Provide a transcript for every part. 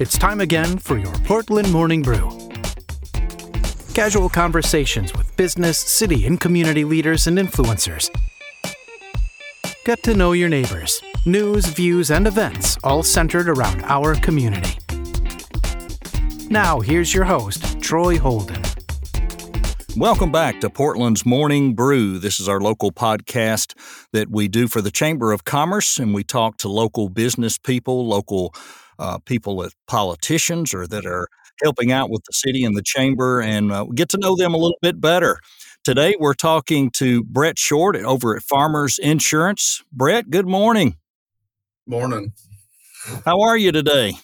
It's time again for your Portland Morning Brew. Casual conversations with business, city, and community leaders and influencers. Get to know your neighbors, news, views, and events all centered around our community. Now, here's your host, Troy Holden. Welcome back to Portland's Morning Brew. This is our local podcast that we do for the Chamber of Commerce, and we talk to local business people, local uh, people that politicians or that are helping out with the city and the chamber, and uh, get to know them a little bit better. Today, we're talking to Brett Short over at Farmers Insurance. Brett, good morning. Morning. How are you today?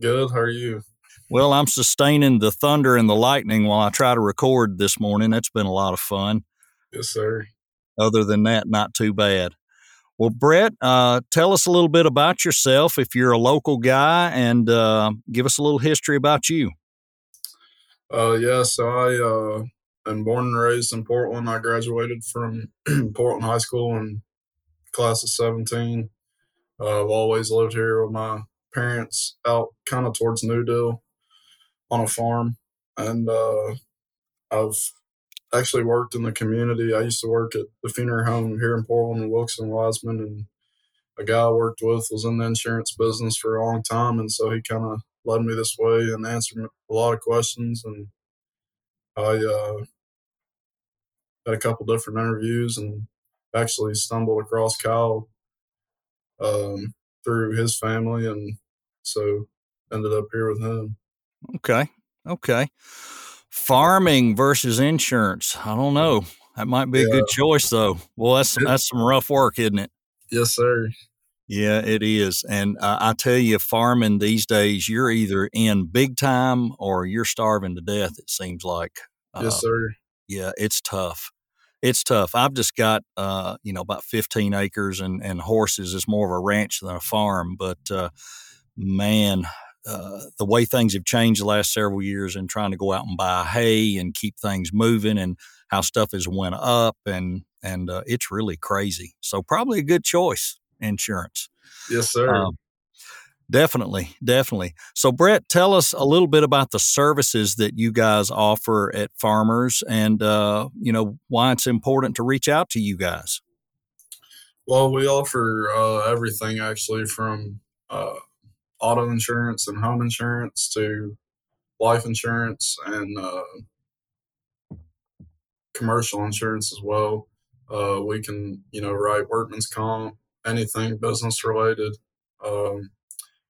Good. How are you? Well, I'm sustaining the thunder and the lightning while I try to record this morning. That's been a lot of fun. Yes, sir. Other than that, not too bad. Well, Brett, uh, tell us a little bit about yourself if you're a local guy and uh, give us a little history about you. Uh, yeah, I uh, am born and raised in Portland. I graduated from Portland High School in class of 17. Uh, I've always lived here with my parents out kind of towards New Deal on a farm, and uh, I've actually worked in the community. I used to work at the funeral home here in Portland and Wilkes and Wiseman, and a guy I worked with was in the insurance business for a long time, and so he kind of led me this way and answered a lot of questions. And I uh, had a couple different interviews and actually stumbled across Kyle um, through his family, and so ended up here with him. Okay. Okay. Farming versus insurance. I don't know. That might be yeah. a good choice, though. Well, that's that's some rough work, isn't it? Yes, sir. Yeah, it is. And uh, I tell you, farming these days, you're either in big time or you're starving to death. It seems like. Uh, yes, sir. Yeah, it's tough. It's tough. I've just got, uh, you know, about 15 acres and, and horses. It's more of a ranch than a farm. But uh, man, uh, the way things have changed the last several years and trying to go out and buy hay and keep things moving and how stuff has went up and and uh, it's really crazy. So probably a good choice, insurance. Yes, sir. Um, definitely, definitely. So Brett, tell us a little bit about the services that you guys offer at Farmers and uh, you know why it's important to reach out to you guys. Well, we offer uh, everything actually from uh, auto insurance and home insurance to life insurance and uh, commercial insurance as well. Uh, we can, you know, write workman's comp, anything business related. Um,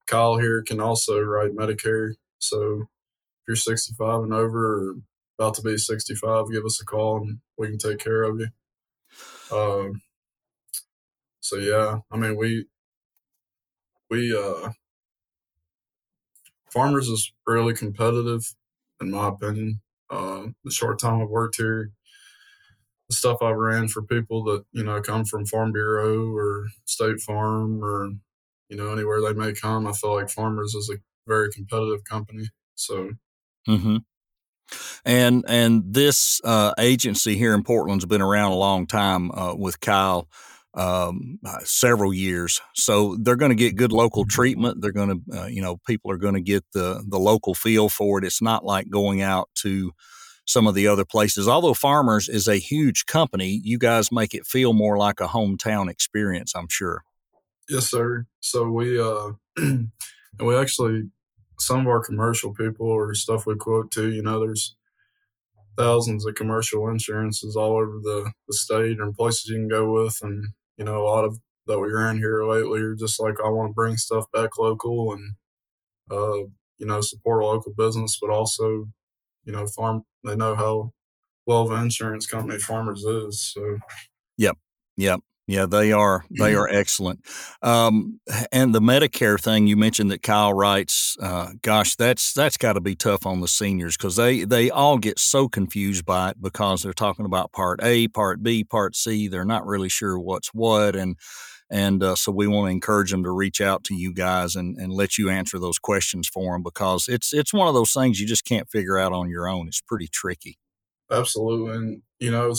Kyle here can also write Medicare. So if you're 65 and over or about to be 65, give us a call and we can take care of you. Um, so yeah, I mean, we, we, uh, Farmers is really competitive, in my opinion. Uh, the short time I've worked here, the stuff I've ran for people that you know come from Farm Bureau or State Farm or you know anywhere they may come, I feel like Farmers is a very competitive company. So. Mm-hmm. And and this uh, agency here in Portland's been around a long time uh, with Kyle um, uh, several years. So they're going to get good local treatment. They're going to, uh, you know, people are going to get the the local feel for it. It's not like going out to some of the other places. Although Farmers is a huge company, you guys make it feel more like a hometown experience. I'm sure. Yes, sir. So we uh, and we actually some of our commercial people or stuff we quote to. You know, there's thousands of commercial insurances all over the, the state and places you can go with and you know, a lot of that we ran here lately are just like I want to bring stuff back local and uh, you know, support local business, but also, you know, farm they know how well an insurance company farmers is. So Yep. Yep. Yeah, they are they are excellent. Um, and the Medicare thing you mentioned that Kyle writes, uh, gosh, that's that's got to be tough on the seniors because they they all get so confused by it because they're talking about Part A, Part B, Part C. They're not really sure what's what, and and uh, so we want to encourage them to reach out to you guys and, and let you answer those questions for them because it's it's one of those things you just can't figure out on your own. It's pretty tricky. Absolutely, and you know,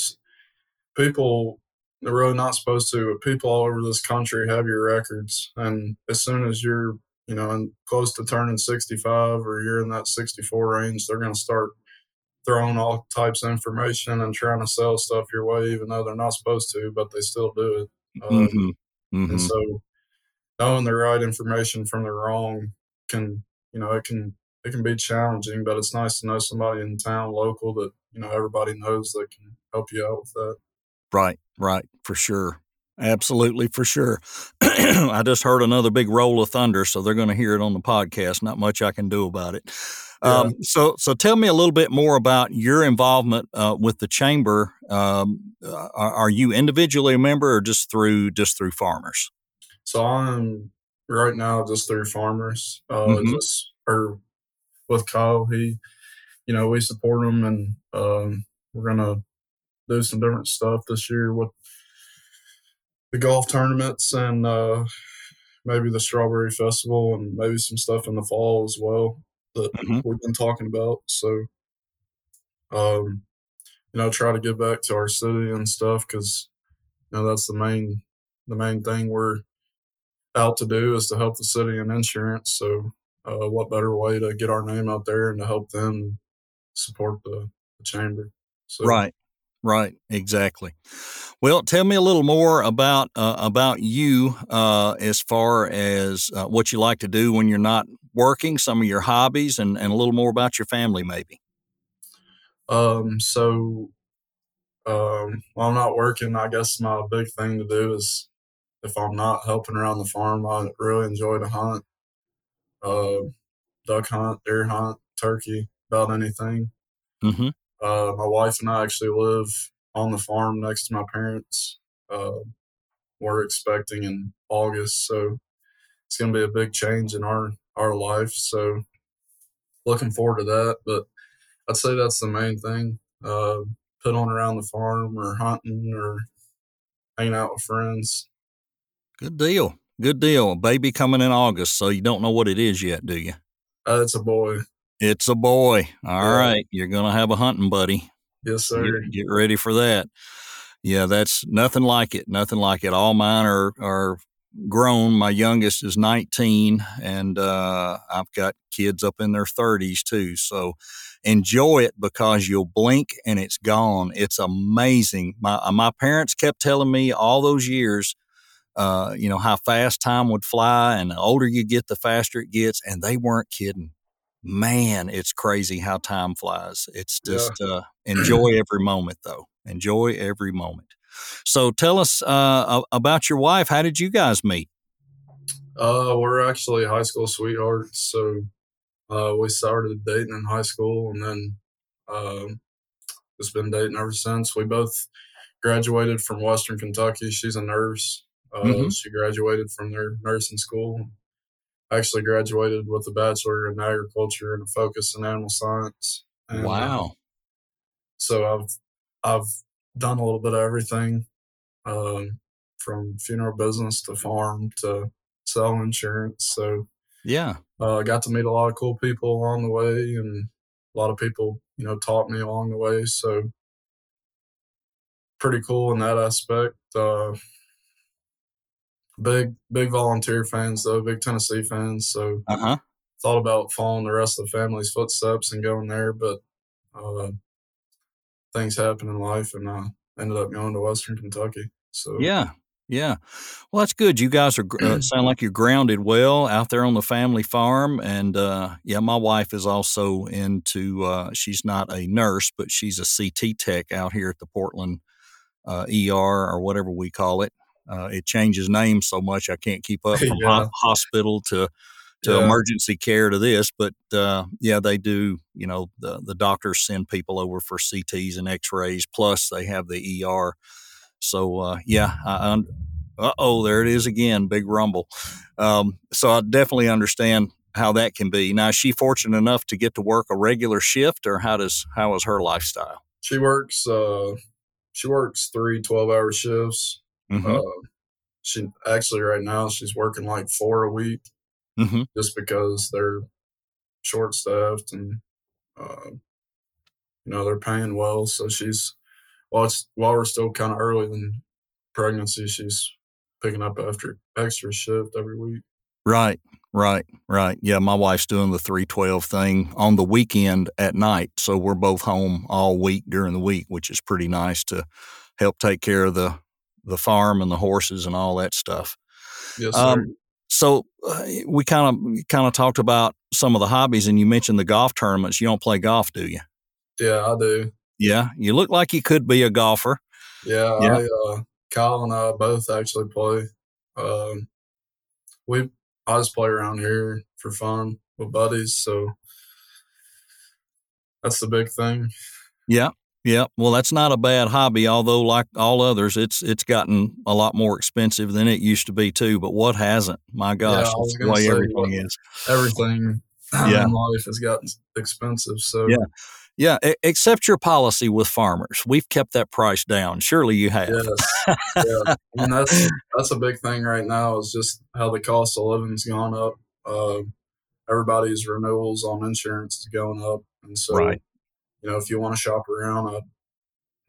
people they're really not supposed to. But people all over this country have your records, and as soon as you're you know, and close to turning 65 or you're in that 64 range, they're going to start throwing all types of information and trying to sell stuff your way, even though they're not supposed to, but they still do it. Um, Mm-hmm. Mm-hmm. And so knowing the right information from the wrong can, you know, it can, it can be challenging, but it's nice to know somebody in town local that, you know, everybody knows that can help you out with that. Right, right, for sure. Absolutely, for sure. I just heard another big roll of thunder, so they're going to hear it on the podcast. Not much I can do about it. Um, so, so tell me a little bit more about your involvement uh, with the chamber. Um, uh, are, are you individually a member, or just through just through farmers? So I'm right now just through farmers, uh, Mhm. just or with Kyle. He, you know, we support him, and um, we're gonna do some different stuff this year with the golf tournaments and uh, maybe the strawberry festival, and maybe some stuff in the fall as well that Mhm. we've been talking about. So, um, you know, try to give back to our city and stuff because you know that's the main the main thing we're out to do is to help the city in insurance. So, uh, what better way to get our name out there and to help them support the, the chamber? So, Right, right, exactly. Well, tell me a little more about uh, about you uh, as far as uh, what you like to do when you're not working, some of your hobbies, and, and a little more about your family, maybe. Um, so, um, while I'm not working, I guess my big thing to do is if I'm not helping around the farm, I really enjoy to hunt, uh, duck hunt, deer hunt, turkey, about anything. Mm-hmm. Uh, my wife and I actually live on the farm next to my parents. Uh, we're expecting in August, so it's going to be a big change in our our life. So looking forward to that. But I'd say that's the main thing. Uh, put on around the farm or hunting or hanging out with friends. Good deal. Good deal. A baby coming in August, so you don't know what it is yet, do you? Uh, it's a boy. It's a boy. All Yeah. right, You're going to have a hunting buddy. Yes, sir. Get, get ready for that. Yeah, that's nothing like it. Nothing like it. All mine are are grown. My youngest is 19, and uh, I've got kids up in their 30s too. So enjoy it because you'll blink and it's gone. It's amazing. My uh, my parents kept telling me all those years. Uh, you know how fast time would fly, and the older you get, the faster it gets, and they weren't kidding. Man, it's crazy how time flies. It's Yeah. just uh, enjoy every moment, though. Enjoy every moment. So, tell us uh, about your wife. How did you guys meet? Uh, we're actually high school sweethearts. So uh, we started dating in high school and then um, just been dating ever since. We both graduated from Western Kentucky. She's a nurse. Uh, Mhm. She graduated from their nursing school. I actually graduated with a bachelor in agriculture and a focus in animal science. And, uh, Wow. so I've I've done a little bit of everything, um, from funeral business to farm to sell insurance. So Yeah. uh, got to meet a lot of cool people along the way, and a lot of people, you know, taught me along the way. So pretty cool in that aspect. Uh, big big volunteer fans though, big Tennessee fans. So Uh huh. thought about following the rest of the family's footsteps and going there, but uh, things happen in life, and I ended up going to Western Kentucky. So Yeah. Yeah. Well, that's good. You guys are uh, sound like you're grounded well out there on the family farm, and uh, yeah, my wife is also into. Uh, she's not a nurse, but she's a CT tech out here at the Portland uh, ER or whatever we call it. Uh, it changes names so much I can't keep up from Yeah. ho- hospital to to Yeah. emergency care to this, but uh, yeah, they do. You know, the the doctors send people over for CTs and X rays. Plus, they have the ER. So uh, yeah, I, un- uh oh, there it is again, big rumble. Um, so I definitely understand how that can be. Now, is she fortunate enough to get to work a regular shift, or how does how is her lifestyle? she works. Uh, she works three 12 hour shifts. Mm-hmm. Uh, she actually right now she's working like four a week mm-hmm. just because they're short staffed and uh, you know they're paying well. So she's while it's while we're still kind of early in pregnancy, she's picking up after extra shift every week. Right, Right, right. Yeah, my wife's doing the 312 thing on the weekend at night. So we're both home all week during the week, which is pretty nice to help take care of the the farm and the horses and all that stuff. Yes, sir. Um, so uh, we kind of kind of talked about some of the hobbies, and you mentioned the golf tournaments. You don't play golf, do you? Yeah, I do. Yeah, you look like you could be a golfer. Yeah, yeah. I, uh, Kyle and I both actually play. Um, we I just play around here for fun with buddies, so that's the big thing. Yeah, yeah. Well, that's not a bad hobby, although like all others, it's it's gotten a lot more expensive than it used to be too. But what hasn't? My gosh, yeah, way everything is. Everything yeah. in life has gotten expensive. So yeah. Yeah, except your policy with farmers. We've kept that price down. Surely you have. Yes. yeah. And that's that's a big thing right now is just how the cost of living's gone up. Uh, everybody's renewals on insurance is going up. And so right. You know, if you want to shop around,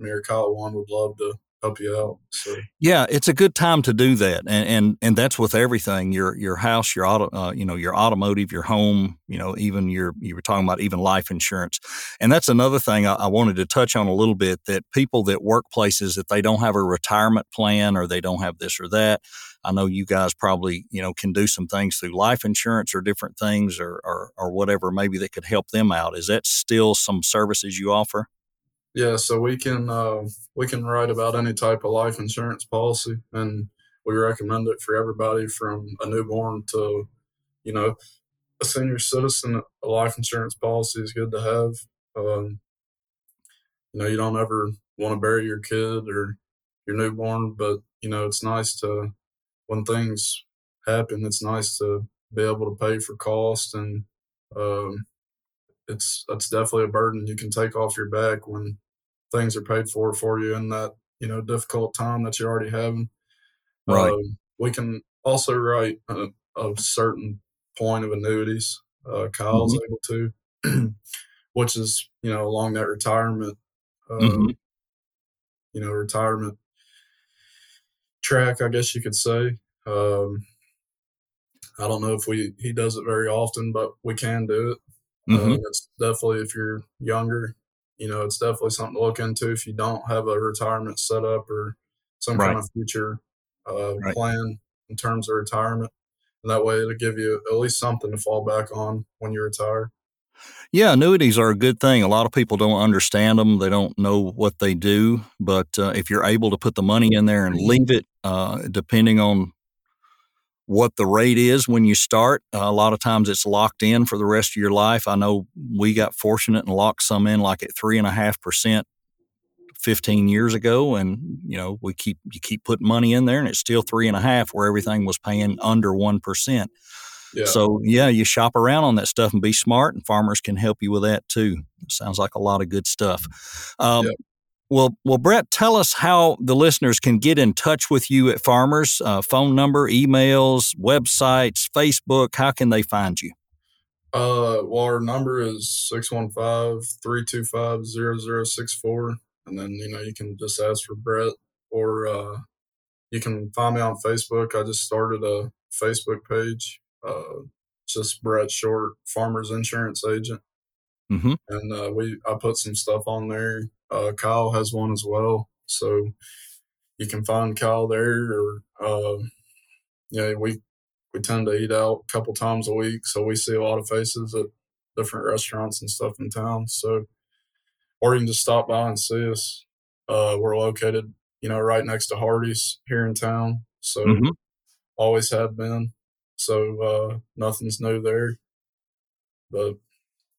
or Kyle one would love to help you out. So yeah, it's a good time to do that, and and and that's with everything your your house, your auto, uh, you know, your automotive, your home, you know, even your you were talking about even life insurance, and that's another thing I, I wanted to touch on a little bit. That people that work places that they don't have a retirement plan or they don't have this or that. I know you guys probably you know can do some things through life insurance or different things or or, or whatever maybe that could help them out. Is that still some services you offer? Yeah, so we can uh, we can write about any type of life insurance policy, and we recommend it for everybody from a newborn to, you know, a senior citizen. A life insurance policy is good to have. Um, you know, you don't ever want to bury your kid or your newborn, but you know, it's nice to when things happen. It's nice to be able to pay for cost and um, it's that's definitely a burden you can take off your back when things are paid for for you in that you know difficult time that you're already having. Right. Um, we can also write a, a, certain point of annuities. Uh, Kyle's mm-hmm. able to, which is you know along that retirement, uh, mm-hmm. you know retirement track, I guess you could say. Um, I don't know if we he does it very often, but we can do it. Mm-hmm. Uh, it's definitely if you're younger, you know, it's definitely something to look into if you don't have a retirement set up or some right. kind of future uh, right. plan in terms of retirement. And that way it'll give you at least something to fall back on when you retire. Yeah, annuities are a good thing. A lot of people don't understand them. They don't know what they do. But uh, if you're able to put the money in there and leave it, uh, depending on what the rate is when you start. Uh, a lot of times it's locked in for the rest of your life. I know we got fortunate and locked some in like at three and a half percent 15 years ago and you know we keep you keep putting money in there and it's still three and a half where everything was paying under one percent yeah. so yeah you shop around on that stuff and be smart and farmers can help you with that too sounds like a lot of good stuff um, yep. Well, well, Brett, tell us how the listeners can get in touch with you at Farmers. Uh, phone number, emails, websites, Facebook. How can they find you? Uh, well, our number is 615-325-0064. And then, you know, you can just ask for Brett or uh, you can find me on Facebook. I just started a Facebook page. Uh, just Brett Short, Farmers Insurance Agent. Mm-hmm. And uh, we I put some stuff on there uh, Kyle has one as well, so you can find Kyle there. Or uh, yeah, we we tend to eat out a couple times a week, so we see a lot of faces at different restaurants and stuff in town. So, or you can just stop by and see us. Uh, we're located, you know, right next to Hardee's here in town, so mm-hmm. always have been. So uh, nothing's new there, but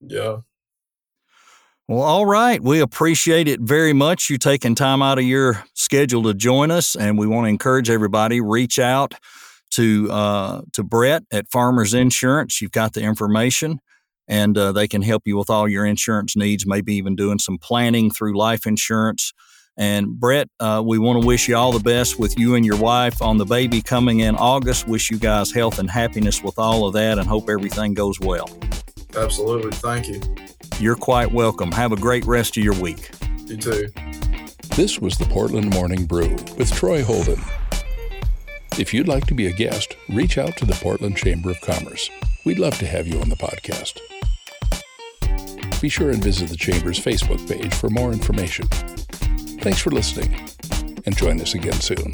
yeah, well, all right. We appreciate it very much. You taking time out of your schedule to join us, and we want to encourage everybody reach out to uh, to Brett at Farmers Insurance. You've got the information, and uh, they can help you with all your insurance needs. Maybe even doing some planning through life insurance. And Brett, uh, we want to wish you all the best with you and your wife on the baby coming in August. Wish you guys health and happiness with all of that, and hope everything goes well. Absolutely. Thank you. You're quite welcome. Have a great rest of your week. You too. This was the Portland Morning Brew with Troy Holden. If you'd like to be a guest, reach out to the Portland Chamber of Commerce. We'd love to have you on the podcast. Be sure and visit the Chamber's Facebook page for more information. Thanks for listening, and join us again soon.